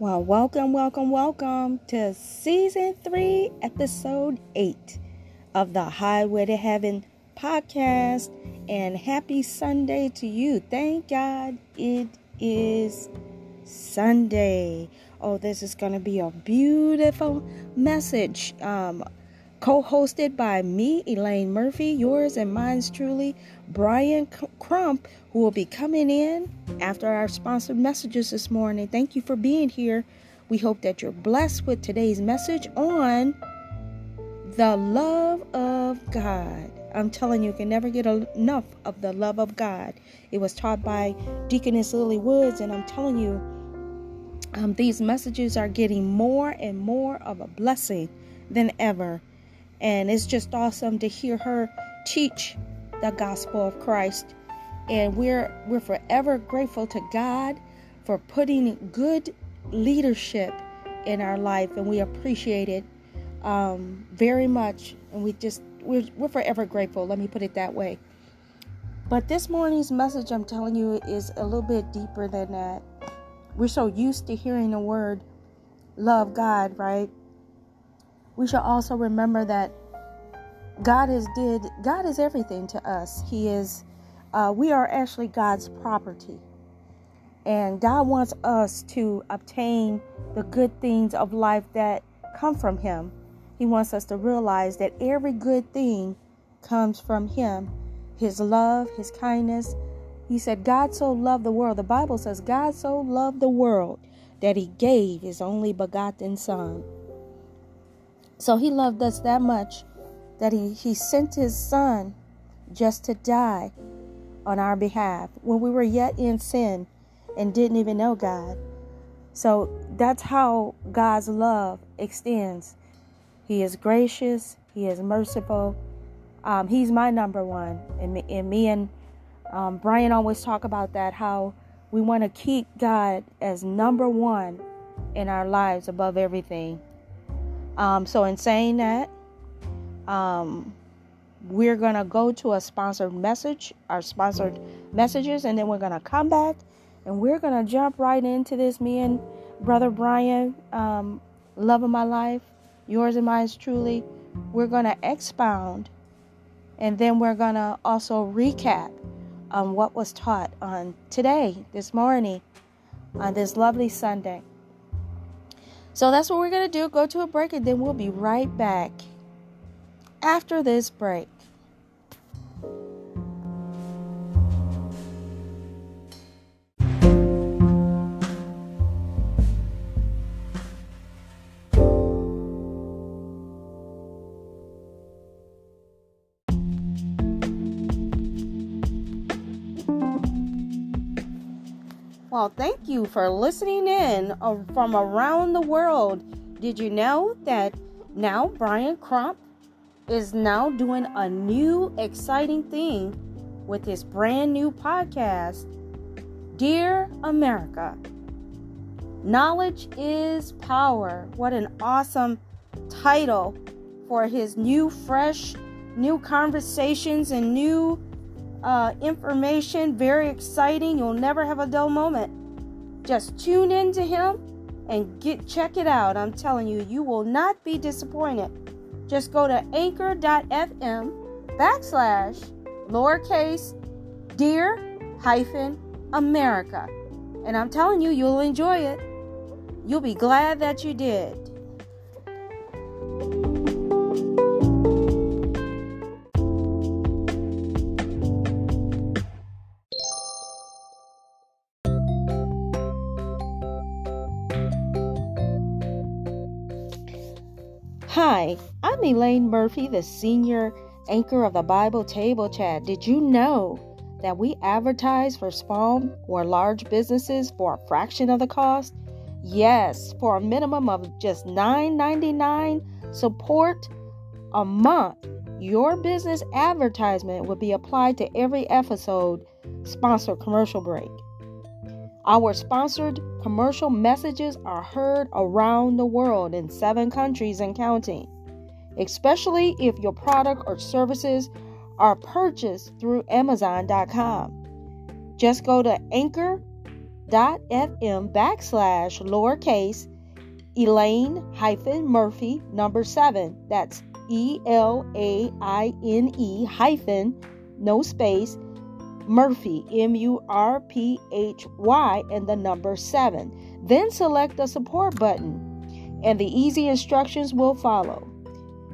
Well, welcome, welcome, welcome to season three, episode eight of the Highway to Heaven podcast. And happy Sunday to you. Thank God it is Sunday. Oh, this is going to be a beautiful message. Um, co hosted by me, Elaine Murphy, yours and mine's truly, Brian Crump, who will be coming in after our sponsored messages this morning. Thank you for being here. We hope that you're blessed with today's message on the love of God. I'm telling you, you can never get enough of the love of God. It was taught by Deaconess Lily Woods, and I'm telling you, um, these messages are getting more and more of a blessing than ever. And it's just awesome to hear her teach the gospel of Christ. And we're we're forever grateful to God for putting good leadership in our life, and we appreciate it um, very much. And we just we're, we're forever grateful. Let me put it that way. But this morning's message, I'm telling you, is a little bit deeper than that. We're so used to hearing the word love God, right? we should also remember that God is did God is everything to us. He is uh, we are actually God's property. And God wants us to obtain the good things of life that come from Him. He wants us to realize that every good thing comes from Him. His love, His kindness. He said, God so loved the world. The Bible says, God so loved the world that He gave His only begotten Son. So he loved us that much that he, he sent his son just to die on our behalf when we were yet in sin and didn't even know God. So that's how God's love extends. He is gracious, He is merciful. Um, he's my number one. And me and, me and um, Brian always talk about that how we want to keep God as number one in our lives above everything. Um, so, in saying that, um, we're going to go to a sponsored message, our sponsored messages, and then we're going to come back and we're going to jump right into this. Me and Brother Brian, um, love of my life, yours and mine is truly. We're going to expound and then we're going to also recap on what was taught on today, this morning, on this lovely Sunday. So that's what we're going to do. Go to a break and then we'll be right back after this break. Well, thank you for listening in uh, from around the world. Did you know that now Brian Crump is now doing a new exciting thing with his brand new podcast, Dear America? Knowledge is power. What an awesome title for his new, fresh, new conversations and new uh, information, very exciting. You'll never have a dull moment. Just tune in to him and get check it out. I'm telling you, you will not be disappointed. Just go to anchor.fm backslash lowercase dear hyphen America. And I'm telling you, you'll enjoy it. You'll be glad that you did. Hi, I'm Elaine Murphy, the senior anchor of the Bible Table Chat. Did you know that we advertise for small or large businesses for a fraction of the cost? Yes, for a minimum of just $9.99 support a month. Your business advertisement will be applied to every episode sponsored commercial break. Our sponsored commercial messages are heard around the world in seven countries and counting, especially if your product or services are purchased through Amazon.com. Just go to anchor.fm backslash lowercase Elaine hyphen Murphy number seven. That's E L A I N E hyphen no space Murphy M U R P H Y and the number seven. Then select the support button and the easy instructions will follow.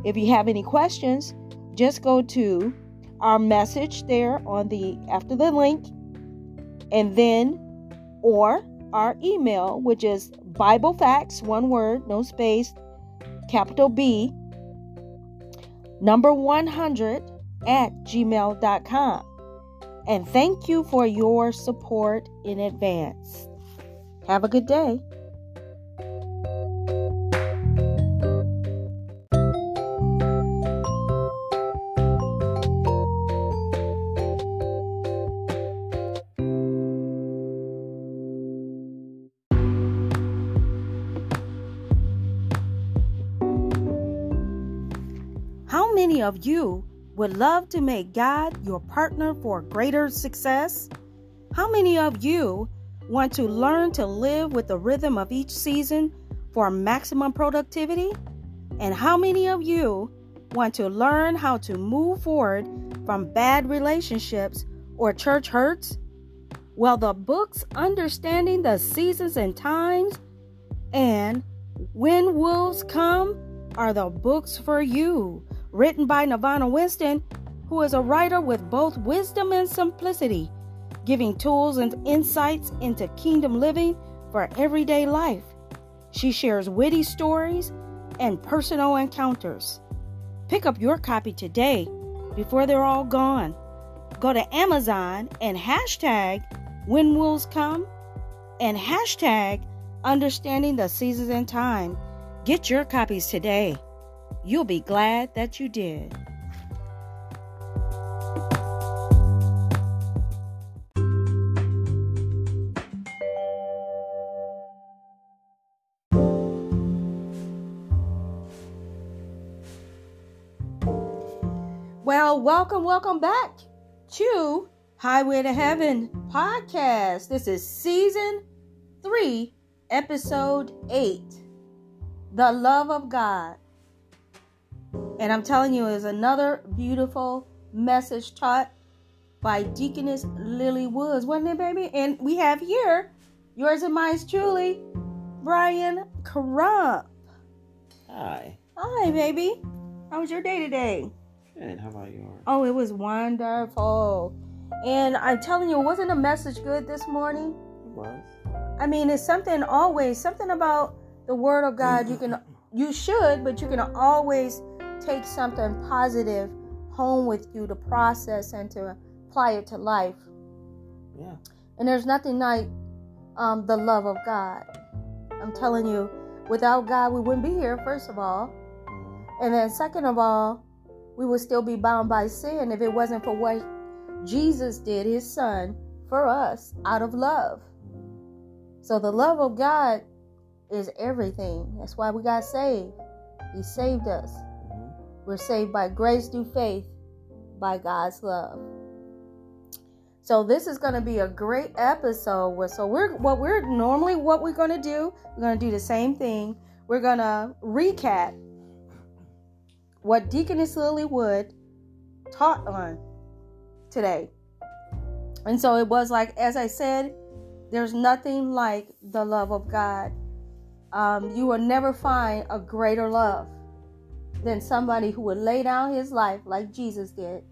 If you have any questions, just go to our message there on the after the link and then or our email which is bible facts one word no space capital b number 100 at gmail.com and thank you for your support in advance. Have a good day. How many of you would love to make God your partner for greater success? How many of you want to learn to live with the rhythm of each season for maximum productivity? And how many of you want to learn how to move forward from bad relationships or church hurts? Well, the books Understanding the Seasons and Times and When Wolves Come are the books for you written by Nirvana Winston, who is a writer with both wisdom and simplicity, giving tools and insights into kingdom living for everyday life. She shares witty stories and personal encounters. Pick up your copy today before they're all gone. Go to Amazon and hashtag When Wolves Come and hashtag Understanding the Seasons and Time. Get your copies today. You'll be glad that you did. Well, welcome, welcome back to Highway to Heaven podcast. This is season three, episode eight The Love of God. And I'm telling you, is another beautiful message taught by Deaconess Lily Woods, wasn't it, baby? And we have here yours and mine truly, Brian Crump. Hi. Hi, baby. How was your day today? Good. How about yours? Oh, it was wonderful. And I'm telling you, wasn't a message good this morning? It was. I mean, it's something always, something about the Word of God. You can, you should, but you can always take something positive home with you to process and to apply it to life. Yeah. And there's nothing like um, the love of God. I'm telling you, without God, we wouldn't be here, first of all. Mhm. And then, second of all, we would still be bound by sin if it wasn't for what Jesus did, his son, for us out of love. So, the love of God is everything. That's why we got saved. He saved us. We're saved by grace through faith, by God's love. So this is going to be a great episode. So we're what we're normally what we're going to do. We're going to do the same thing. We're going to recap what Deaconess Lily Wood taught on today. And so it was like, as I said, there's nothing like the love of God. Um, you will never find a greater love than somebody who would lay down his life like Jesus did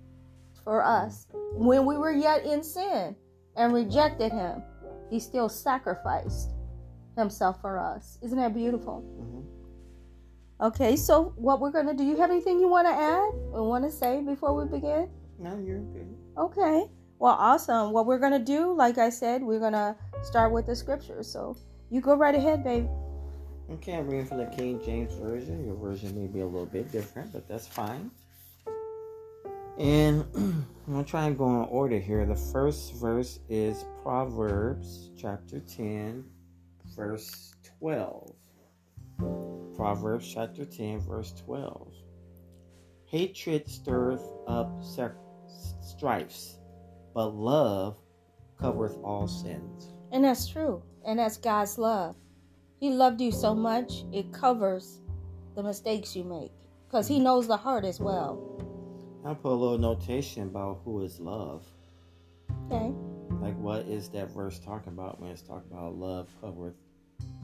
for us. When we were yet in sin and rejected him, he still sacrificed himself for us. Isn't that beautiful? Mhm. Okay, so what we're going to do, you have anything you want to add or want to say before we begin? No, you're good. Okay. Well, awesome. What we're going to do, like I said, we're going to start with the scriptures. So you go right ahead, babe. Okay, I'm reading from the King James Version. Your version may be a little bit different, but that's fine. And I'm going to try and go in order here. The first verse is Proverbs chapter 10, verse 12. Proverbs chapter 10, verse 12. Hatred stirreth up strifes, but love covereth all sins. And that's true. And that's God's love. He loved you so much, it covers the mistakes you make because He knows the heart as well. I put a little notation about who is love. Okay. Like, what is that verse talking about when it's talking about love covereth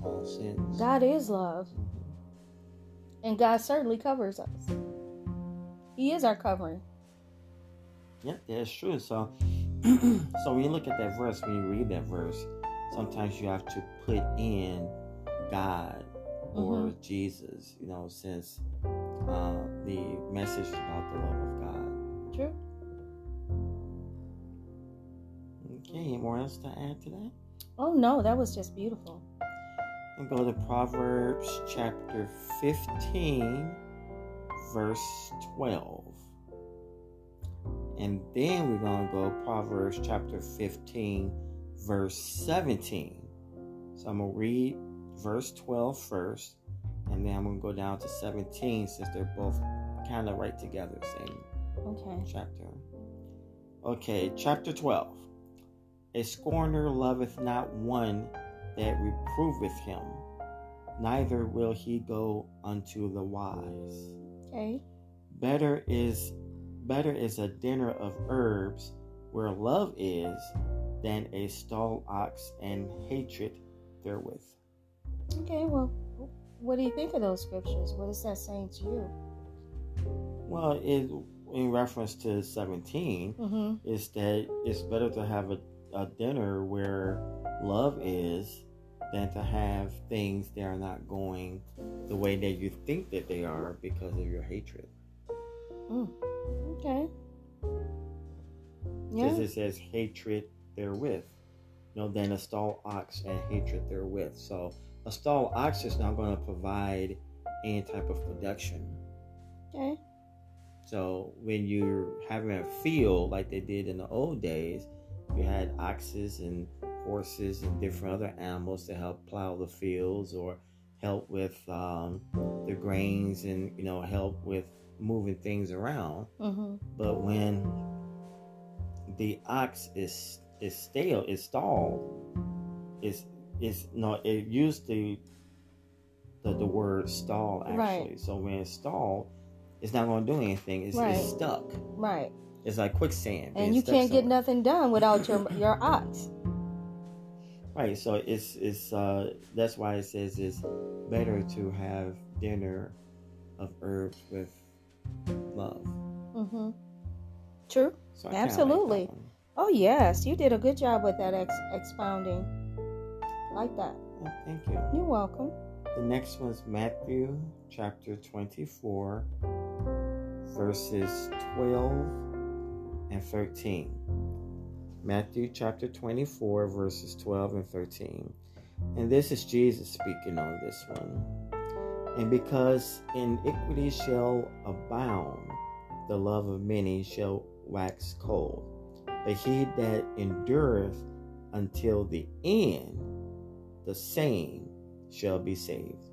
all sins? God is love. And God certainly covers us. He is our covering. Yeah, that's true. So, so when you look at that verse, when you read that verse, sometimes you have to put in God or Mhm. Jesus, you know, since uh, the message is about the love of God. True. Okay, any more else to add to that? Oh no, that was just beautiful. And go to Proverbs chapter 15, verse 12. And then we're going to go Proverbs chapter 15, verse 17. So I'm going to read verse 12 first, and then I'm going to go down to 17 since they're both kind of right together, same Okay. chapter. Okay, chapter 12. A scorner loveth not one that reproveth him, neither will he go unto the wise. Okay. Better is better is a dinner of herbs where love is than a stall ox and hatred therewith. Okay. Well, what do you think of those scriptures? What is that saying to you? Well, it, in reference to 17, Mm-hmm. is that it's better to have a, a dinner where love is than to have things that are not going the way that you think that they are because of your hatred. Okay. Yeah. Because it says hatred therewith. You know, than a stall ox and hatred therewith. So a stall ox is not going to provide any type of production. Okay. So when you're having a field like they did in the old days, you had oxes and horses and different other animals to help plow the fields or help with um, the grains and you know help with moving things around. Mm-hmm. But when the ox is is stale, is stalled, is is no it used the the, the word stall actually. Right. So when it's stalled, it's not going to do anything. It's, Right. it's stuck. Right. It's like quicksand. And you can't get nothing done without your your ox. Right. So it's it's uh that's why it says it's better to have dinner of herbs with love. Mm-hmm. True. So kinda like Absolutely. Oh yes, you did a good job with that ex- expounding. Like that. Yeah, thank you. You're welcome. The next one's Matthew chapter 24, verses 12 and 13. Matthew chapter 24, verses 12 and 13. And this is Jesus speaking on this one. And because iniquity shall abound, the love of many shall wax cold. But he that endureth until the end, the same shall be saved.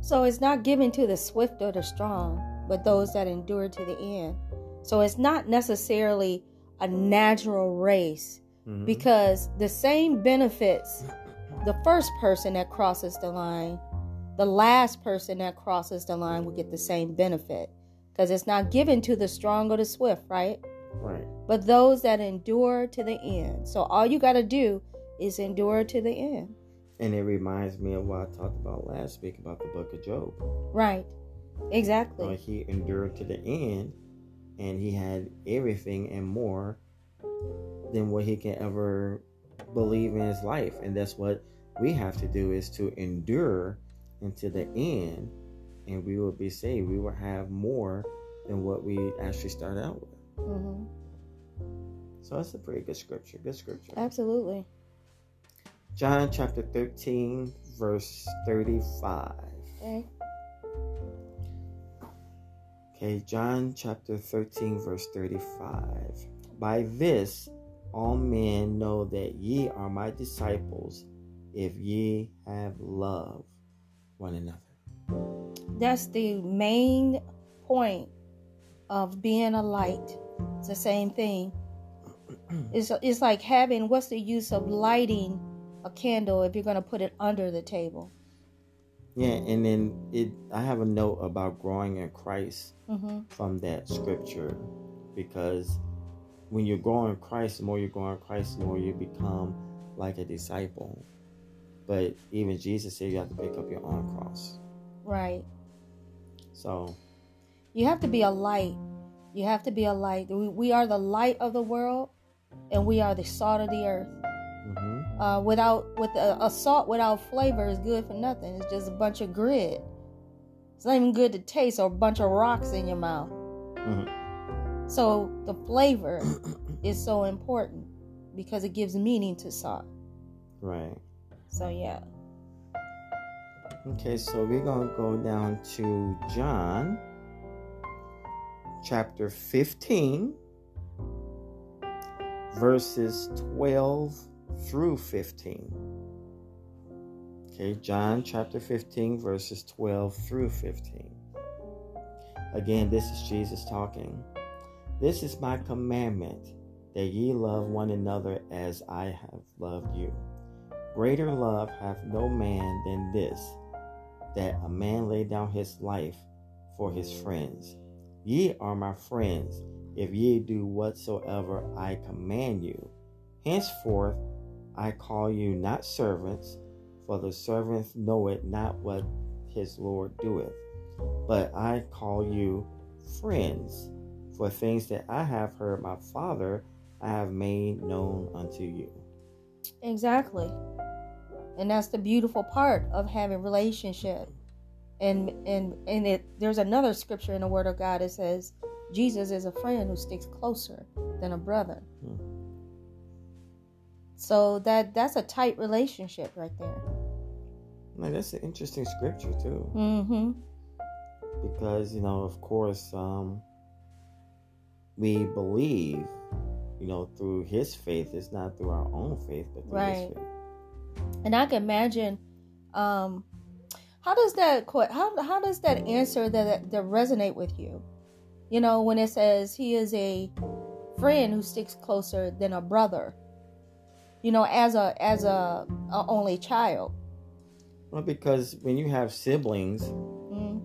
So it's not given to the swift or the strong, but those that endure to the end. So it's not necessarily a natural race Mhm. because the same benefits the first person that crosses the line, the last person that crosses the line will get the same benefit because it's not given to the strong or the swift, right? Right. But those that endure to the end. So all you got to do is endure to the end. And it reminds me of what I talked about last week about the book of Job. Right. Exactly. Like he endured to the end and he had everything and more than what he can ever believe in his life. And that's what we have to do is to endure until the end and we will be saved. We will have more than what we actually started out with. hmm So that's a pretty good scripture. Good scripture. Absolutely. John chapter 13, verse 35. Okay. Okay, John chapter 13, verse 35. By this all men know that ye are my disciples if ye have love one another. That's the main point of being a light. It's the same thing. it's it's like having what's the use of lighting a candle if you're going to put it under the table? Yeah, and then it. I have a note about growing in Christ Mm-hmm. from that scripture, because when you're growing in Christ, the more you grow in Christ, the more you become like a disciple. But even Jesus said you have to pick up your own cross. Right. So You have to be a light. You have to be a light. We, we are the light of the world, and we are the salt of the earth. hmm Uh, without with a, a salt without flavor is good for nothing. It's just a bunch of grit. It's not even good to taste or a bunch of rocks in your mouth. Mhm. So the flavor is so important because it gives meaning to salt. right. So yeah. Okay, so we're going to go down to John chapter 15, verses 12 through 15. Okay, John chapter 15, verses 12 through 15. Again, this is Jesus talking. This is my commandment that ye love one another as I have loved you. Greater love hath no man than this, that a man lay down his life for his friends. Ye are my friends, if ye do whatsoever I command you. Henceforth I call you not servants, for the servant knoweth not what his Lord doeth. But I call you friends, for things that I have heard my Father I have made known unto you. Exactly. And that's the beautiful part of having relationship. And and and it there's another scripture in the word of God that says Jesus is a friend who sticks closer than a brother. Hmm. So that that's a tight relationship right there. Like, that's an interesting scripture too. Mhm. because you know of course um we believe you know through his faith it's not through our own faith but through Right. his faith And I can imagine um how does that how how does that answer that that resonate with you? You know, when it says he is a friend who sticks closer than a brother. You know, as a as a, a only child. well because when you have siblings Mm,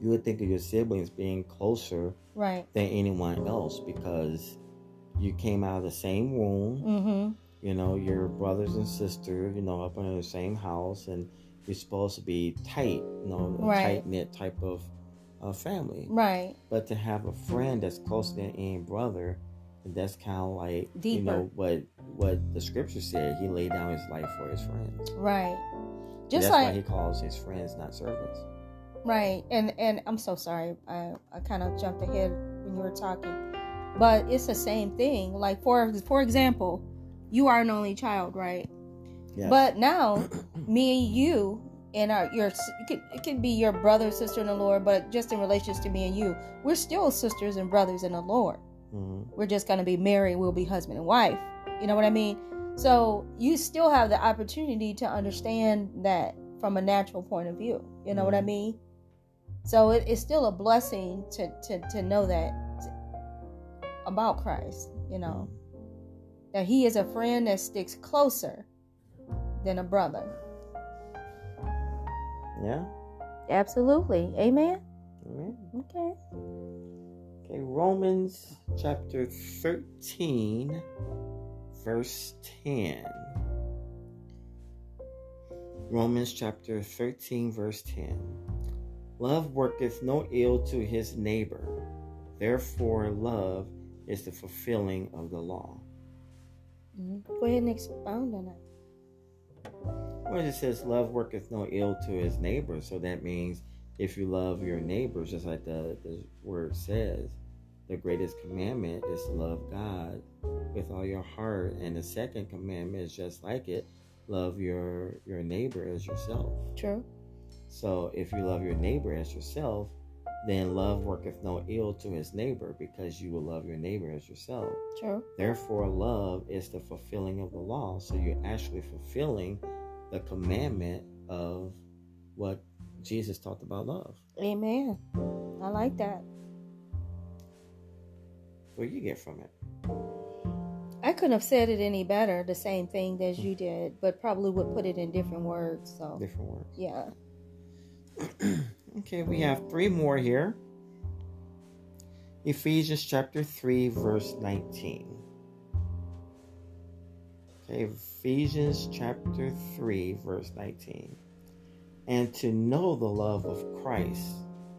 you would think of your siblings being closer right. than anyone else because you came out of the same womb Mm-hmm. you know your brothers and sisters you know up in the same house and you're supposed to be tight you know Right. tight knit type of uh, family Right. But to have a friend that's closer than any brother, that's kind of like you know what what the scripture said. He laid down his life for his friends. Right. Just like he calls his friends not servants. Right, and and I'm so sorry. I I kind of jumped ahead when you were talking, but it's the same thing. Like for for example, you are an only child, right? Yes. But now, me and you and our your it could, it could be your brother, sister in the Lord, but just in relations to me and you, we're still sisters and brothers in the Lord. Mhm. We're just gonna be married. We'll be husband and wife. You know what I mean? So you still have the opportunity to understand that from a natural point of view. You know what I Mhm. mean? So it, it's still a blessing to, to to know that about Christ. You know that He is a friend that sticks closer than a brother. Yeah. Absolutely. Amen. Amen. Okay. Okay. Romans chapter thirteen, verse ten. Romans chapter 13, verse 10. Love worketh no ill to his neighbor. Therefore, love is the fulfilling of the law. Mhm. Go ahead and expound on that. Well, it says, Love worketh no ill to his neighbor. So that means if you love your neighbors, just like the, the word says, the greatest commandment is to love God with all your heart. And the second commandment is just like it love your, your neighbor as yourself. True. So if you love your neighbor as yourself, then love worketh no ill to his neighbor because you will love your neighbor as yourself. True. Therefore, love is the fulfilling of the law. So you're actually fulfilling the commandment of what Jesus talked about love. Amen. I like that. What do you get from it? I couldn't have said it any better, the same thing as you did, but probably would put it in different words. So Different words. yeah. Okay, we have three more here. Ephesians chapter 3, verse 19. Okay, Ephesians chapter 3, verse 19. And to know the love of Christ,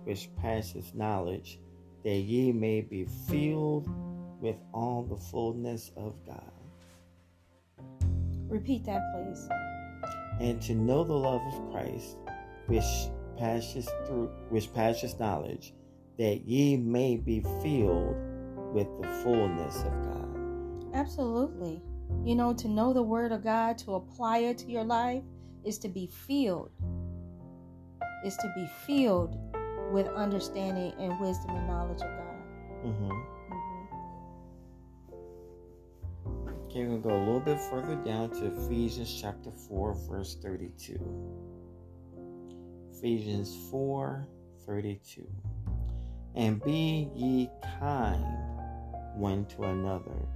which passes knowledge, that ye may be filled with all the fullness of God. Repeat that, please. And to know the love of Christ, which passes through which passes knowledge, that ye may be filled with the fullness of God. Absolutely. You know, to know the word of God, to apply it to your life, is to be filled. Is to be filled with understanding and wisdom and knowledge of God. Mm-hmm. Mhm. Okay, we're gonna go a little bit further down to Ephesians chapter 4, verse 32. Ephesians 4 32. And be ye kind one to another,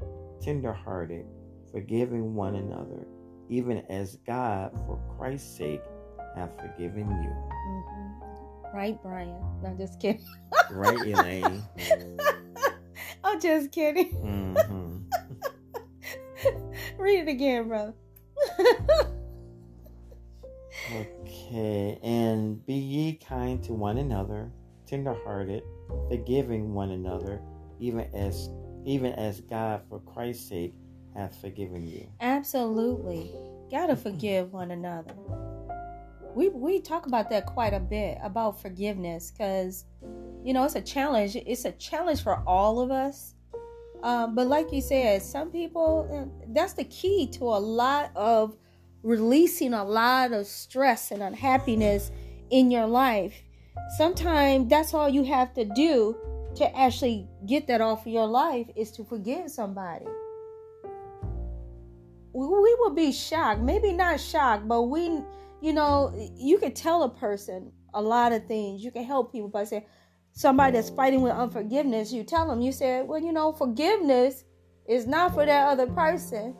tenderhearted, forgiving one another, even as God, for Christ's sake, hath forgiven you. Mhm. Right, Brian? No, I'm just kidding. Right, Elaine? I'm just kidding. hmm Read it again, brother. Okay, and be ye kind to one another, tenderhearted, forgiving one another, even as even as God for Christ's sake hath forgiven you. Absolutely. Gotta forgive one another. We we talk about that quite a bit about forgiveness because you know it's a challenge. It's a challenge for all of us. Um, but like you said, some people uh, that's the key to a lot of releasing a lot of stress and unhappiness in your life. Sometimes that's all you have to do to actually get that off of your life is to forgive somebody we we would be shocked maybe not shocked but we you know you could tell a person a lot of things. You can help people by saying somebody that's fighting with unforgiveness you tell them you say well you know forgiveness is not for that other person.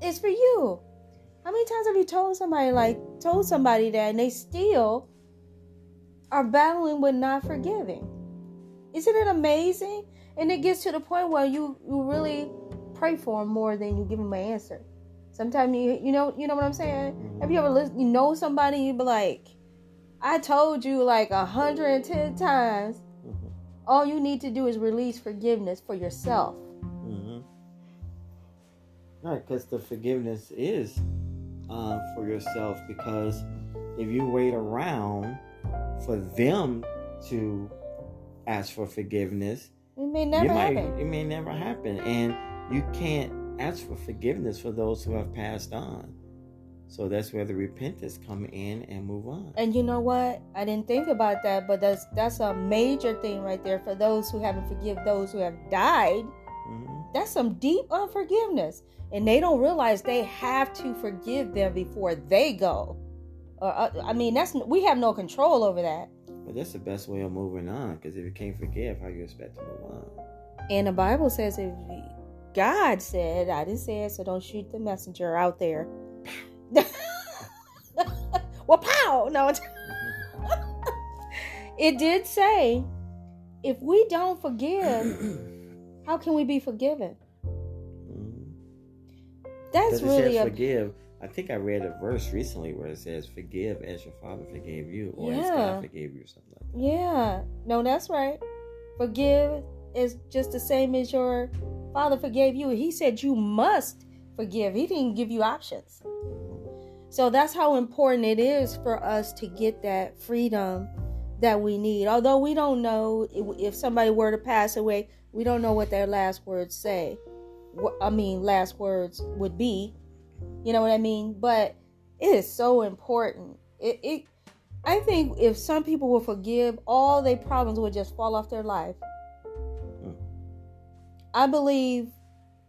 It's for you. How many times have you told somebody like told somebody that and they still are battling with not forgiving? Isn't it amazing? And it gets to the point where you you really pray for them more than you give them an answer Sometimes you you know you know what I'm saying. Have you ever listened? You know somebody you be like, I told you like a hundred and ten times. Mm-hmm. All you need to do is release forgiveness for yourself. Mm-hmm. Right, because the forgiveness is uh, for yourself. Because if you wait around for them to ask for forgiveness, It may never might, happen. it may never happen, and you can't ask for forgiveness for those who have passed on. So that's where the repentance come in and move on. And you know what? I didn't think about that, but that's that's a major thing right there for those who haven't forgive those who have died. Mhm. That's some deep unforgiveness, and they don't realize they have to forgive them before they go. Or uh, I mean, that's we have no control over that. But that's the best way of moving on. Because if you can't forgive, how you expect to move on? And the Bible says if God said, I didn't say it, so don't shoot the messenger out there. well, pow! No, it did say, if we don't forgive, how can we be forgiven? Mhm. That's really says a forgive. I think I read a verse recently where it says, "Forgive as your Father forgave you, or as Yeah. God forgave you," or something like that. yeah. No, that's right. Forgive is just the same as your Father forgave you. He said you must forgive. He didn't give you options. So that's how important it is for us to get that freedom that we need. Although we don't know if- somebody were to pass away, we don't know what their last words say. I mean, last words would be. You know what I mean? But it is so important. It, it I think if some people will forgive, all their problems would just fall off their life. I believe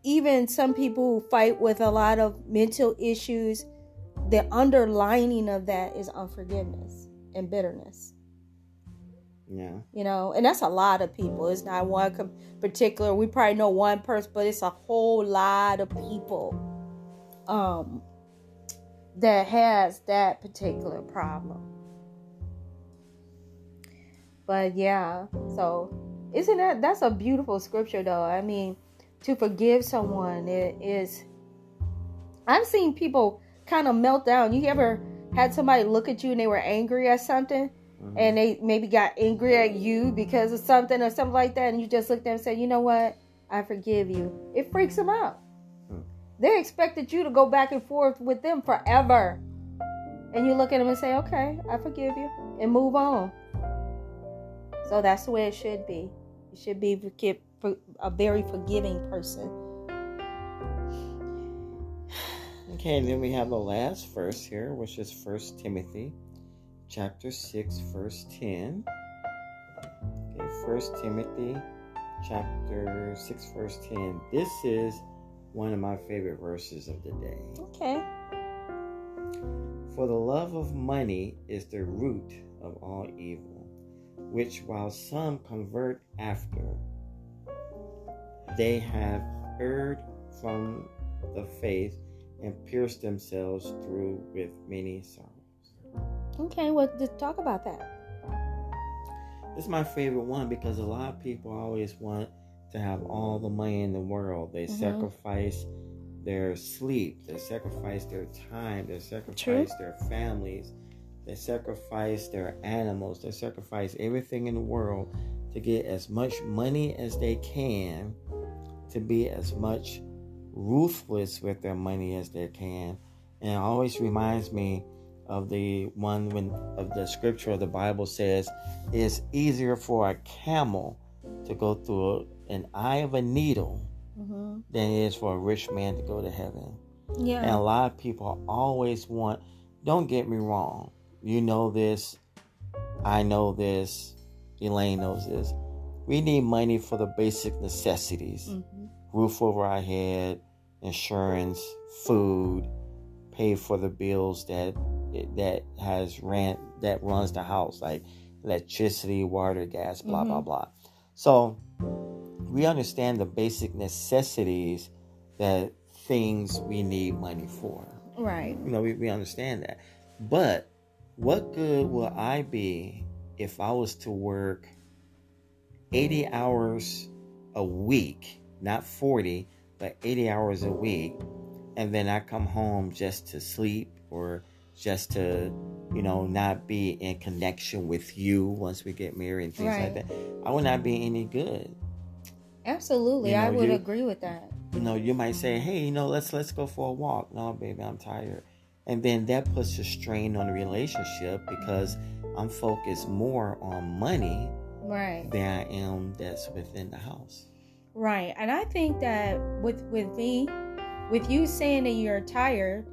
even some people who fight with a lot of mental issues, the underlining of that is unforgiveness and bitterness. Yeah. You know, and that's a lot of people. It's not one particular. We probably know one person, but it's a whole lot of people um, that has that particular problem. But yeah, so isn't that that's a beautiful scripture though? I mean, to forgive someone it is. I've seen people kind of melt down. You ever had somebody look at you and they were angry at something? Mm-hmm. and they maybe got angry at you because of something or something like that, and you just looked at them and said, you know what, I forgive you. It freaks them out. Mm. They expected you to go back and forth with them forever. And you look at them and say, okay, I forgive you, and move on. So that's the way it should be. You should be a very forgiving person. Okay, and then we have the last verse here, which is First Timothy chapter 6, verse 10. Okay, First Timothy chapter 6, verse 10. This is one of my favorite verses of the day. Okay. For the love of money is the root of all evil, which while some convert after, they have erred from the faith and pierced themselves through with many sorrows. Okay, well, just talk about that. This is my favorite one because a lot of people always want to have all the money in the world. They mm-hmm. sacrifice their sleep, they sacrifice their time, they sacrifice True. their families, they sacrifice their animals, they sacrifice everything in the world to get as much money as they can, to be as much ruthless with their money as they can. And it always reminds me of the one when of the scripture of the Bible says it's easier for a camel to go through an eye of a needle mm-hmm. than it is for a rich man to go to heaven. Yeah. And a lot of people always want, don't get me wrong, you know this, I know this, Elaine knows this. We need money for the basic necessities mm-hmm. roof over our head, insurance, food, pay for the bills that that has rent that runs the house, like electricity, water, gas, blah mm-hmm. blah blah. So we understand the basic necessities that things we need money for. Right. You know, we, we understand that. But what good will I be if I was to work 80 hours a week, not 40, but 80 hours a week, and then I come home just to sleep or just to, you know, not be in connection with you once we get married and things right. like that. I would not be any good. Absolutely, you know, I would you, agree with that. You know, you might say, "Hey, you know, let's let's go for a walk." No, baby, I'm tired, and then that puts a strain on the relationship because I'm focused more on money, right, than I am that's within the house. Right, and I think that with with me, with you saying that you're tired,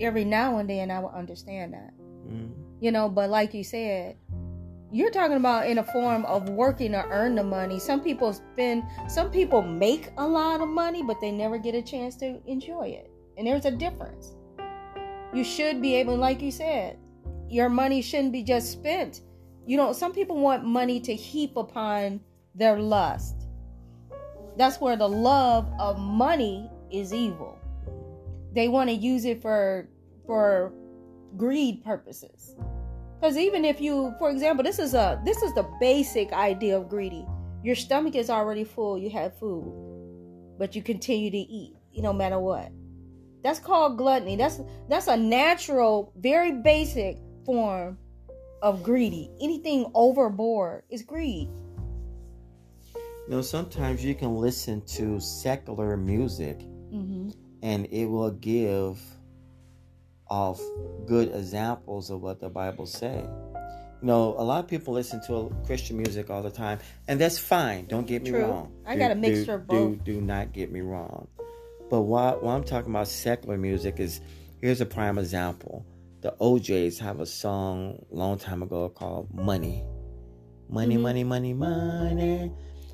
every now and then I will understand that. Mm. You know, but like you said, you're talking about in a form of working to earn the money. Some people spend, some people make a lot of money, but they never get a chance to enjoy it. And there's a difference. You should be able, like you said, your money shouldn't be just spent. You know, some people want money to heap upon their lust. That's where the love of money is evil they want to use it for for greed purposes because even if you for example this is a this is the basic idea of greedy your stomach is already full you have food but you continue to eat you no matter what that's called gluttony that's that's a natural very basic form of greedy anything overboard is greed you know sometimes you can listen to secular music mm-hmm and it will give off good examples of what the Bible say. You know, a lot of people listen to Christian music all the time, and that's fine. Don't get me True. wrong. I do, got a mixture do, of both. Do, do not get me wrong. But what, what I'm talking about secular music is here's a prime example. The O'Jays have a song long time ago called Money. Money, mm-hmm. money, money, money.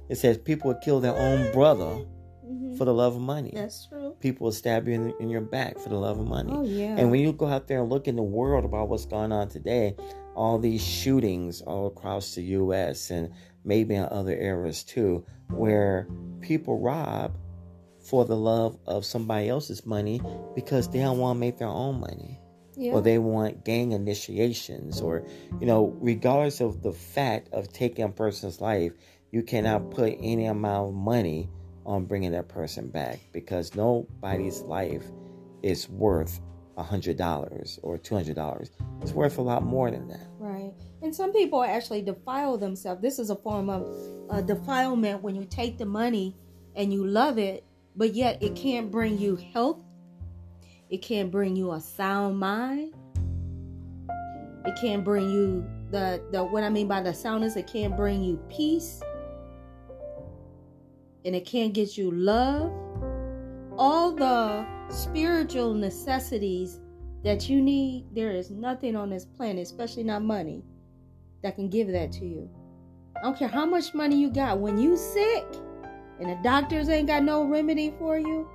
It says people would kill their own brother mm-hmm. for the love of money. That's true. people will stab you in, in your back for the love of money. Oh yeah. And when you go out there and look in the world about what's going on today, all these shootings all across the U.S. and maybe in other areas too, where people rob for the love of somebody else's money because they don't want to make their own money. yeah. Or they want gang initiations, or, you know, regardless of the fact of taking a person's life, you cannot put any amount of money on bringing that person back because nobody's life is worth a hundred dollars or two hundred dollars. It's worth a lot more than that. Right. And some people actually defile themselves. This is a form of uh, defilement when you take the money and you love it, but yet it can't bring you health. It can't bring you a sound mind. It can't bring you the the what I mean by the soundness. It can't bring you peace. And it can't get you love. All the spiritual necessities that you need, there is nothing on this planet, especially not money, that can give that to you. I don't care how much money you got. When you sick and the doctors ain't got no remedy for you,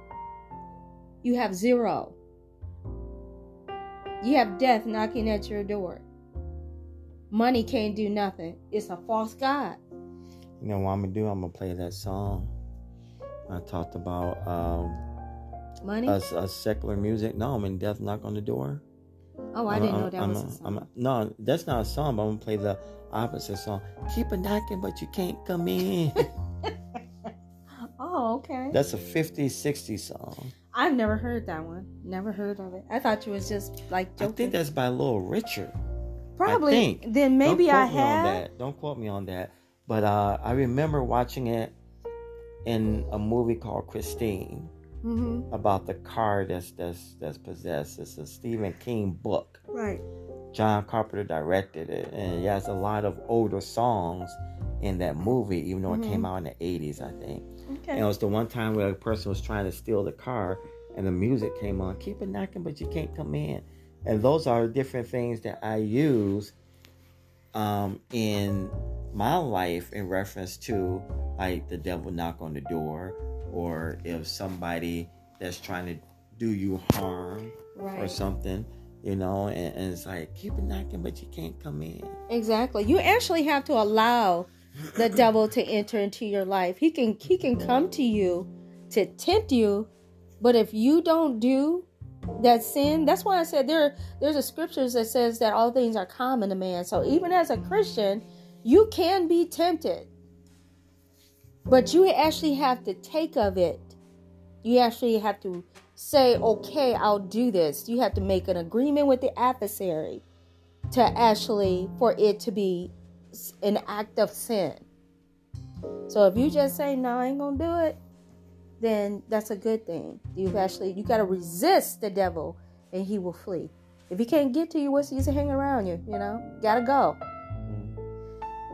you have zero. You have death knocking at your door. Money can't do nothing. It's a false god. You know what I'm gonna do? I'm gonna play that song. I talked about um, Money? a, a secular music. No, I'm in Death Knock on the Door. oh, I I'm- didn't know I'm- that I'm was a- song. No, that's not a song. But I'm gonna play the opposite song. Keep a knocking, but you can't come in. okay. that's a 50s, 60s song. I've never heard that one. Never heard of it. I thought you was just like joking. I think that's by Little Richard. Probably. think. Then maybe Don't I quote me on that. Don't quote me on that. But uh, I remember watching it in a movie called Christine hmm about the car that's that's that's possessed. It's a Stephen King book. Right. John Carpenter directed it, and it has a lot of older songs in that movie, even though it came out in the '80s, I think. Okay. And it was the one time where a person was trying to steal the car, and the music came on. Keep it knocking, but you can't come in. And those are different things that I use um, in my life in reference to like the devil knock on the door, or if somebody that's trying to do you harm or something, you know, and, and it's like keep it knocking, but you can't come in. Exactly. You actually have to allow the devil to enter into your life. He can he can come to you to tempt you, but if you don't do that sin, that's why I said there there's a scriptures that says that all things are common to man. So even as a Christian, you can be tempted. But you actually have to take of it. You actually have to say, okay, I'll do this. You have to make an agreement with the adversary to actually for it to be an act of sin. So if you just say no, I ain't gonna do it, then that's a good thing. You've actually you gotta resist the devil and he will flee. If he can't get to you, what's the use of hanging around you? You know, gotta go.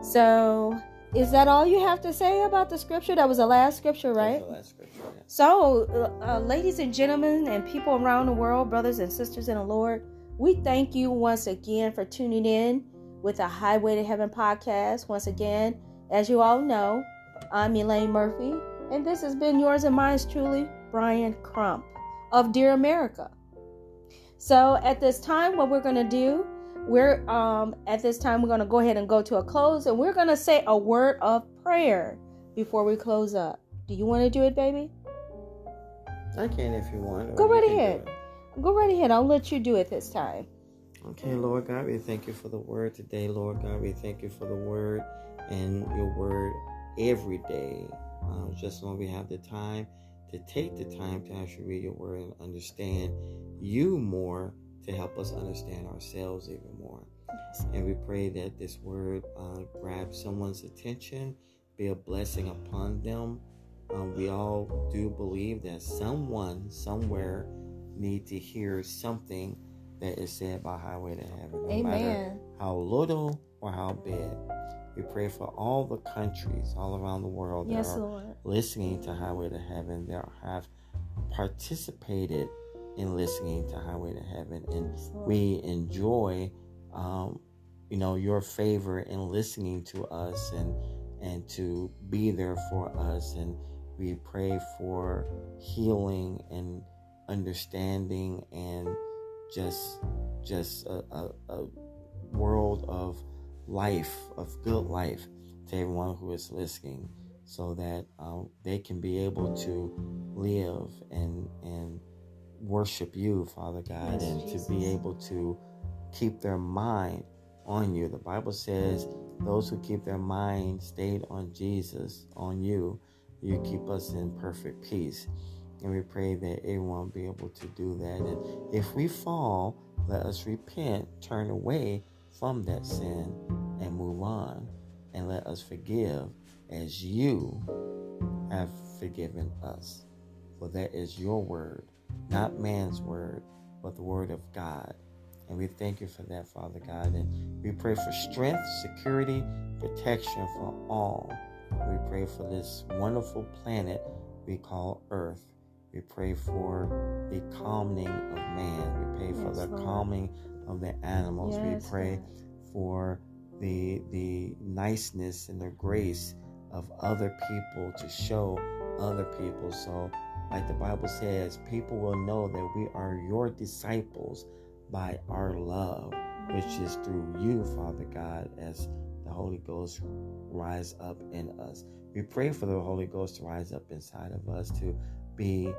So is that all you have to say about the scripture? That was the last scripture, right? The last scripture, yeah. So, uh, uh, ladies and gentlemen, and people around the world, brothers and sisters in the Lord, we thank you once again for tuning in with the Highway to Heaven podcast. Once again, as you all know, I'm Elaine Murphy, and this has been yours and mine's truly, Brian Crump of Dear America. So, at this time, what we're going to do, we're um, at this time we're going to go ahead and go to a close, and we're going to say a word of prayer before we close up. Do you want to do it, baby? I can if you want. Go right ahead. Go right ahead. I'll let you do it this time. Okay, Lord God, we thank you for the word today, Lord God. We thank you for the word and your word every day. Uh, just when we have the time to take the time to actually read your word and understand you more to help us understand ourselves even more. And we pray that this word uh, grabs someone's attention, be a blessing upon them. Um, we all do believe that someone somewhere need to hear something that is said by Highway to Heaven, no matter Amen. how little or how big. We pray for all the countries all around the world that Yes, are Lord. listening to Highway to Heaven, that have participated in listening to Highway to Heaven, and Yes, we enjoy, um, you know, your favor in listening to us and and to be there for us and We pray for healing and understanding and just just a, a, a world of life, of good life to everyone who is listening so that um, they can be able to live and and worship you, Father God, yes, and Jesus. to be able to keep their mind on you. The Bible says those who keep their mind stayed on Jesus, on you, you keep us in perfect peace. And we pray that everyone won't be able to do that. And if we fall, let us repent, turn away from that sin, and move on. And let us forgive as you have forgiven us. For that is your word, not man's word, but the word of God. And we thank you for that, Father God. And we pray for strength, security, protection for all. We pray for this wonderful planet we call Earth. We pray for the calming of man. We pray for yes, the Lord. calming of the animals. Yes, we pray for the the niceness and the grace of other people to show other people. So, like the Bible says, people will know that we are your disciples by our love, which is through you, Father God, as the Holy Ghost rise up in us. We pray for the Holy Ghost to rise up inside of us to be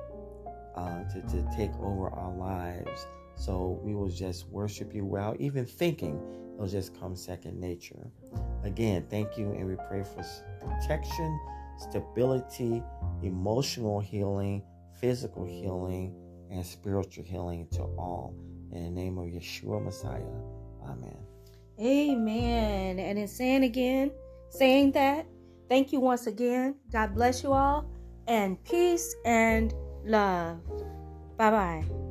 uh, to, to take over our lives. So we will just worship you well, even thinking. It'll just come second nature. Again, thank you, and we pray for protection, stability, emotional healing, physical healing, and spiritual healing to all. In the name of Yeshua Messiah. Amen. Amen. And in saying again, saying that, thank you once again. God bless you all. And peace and love. Bye bye.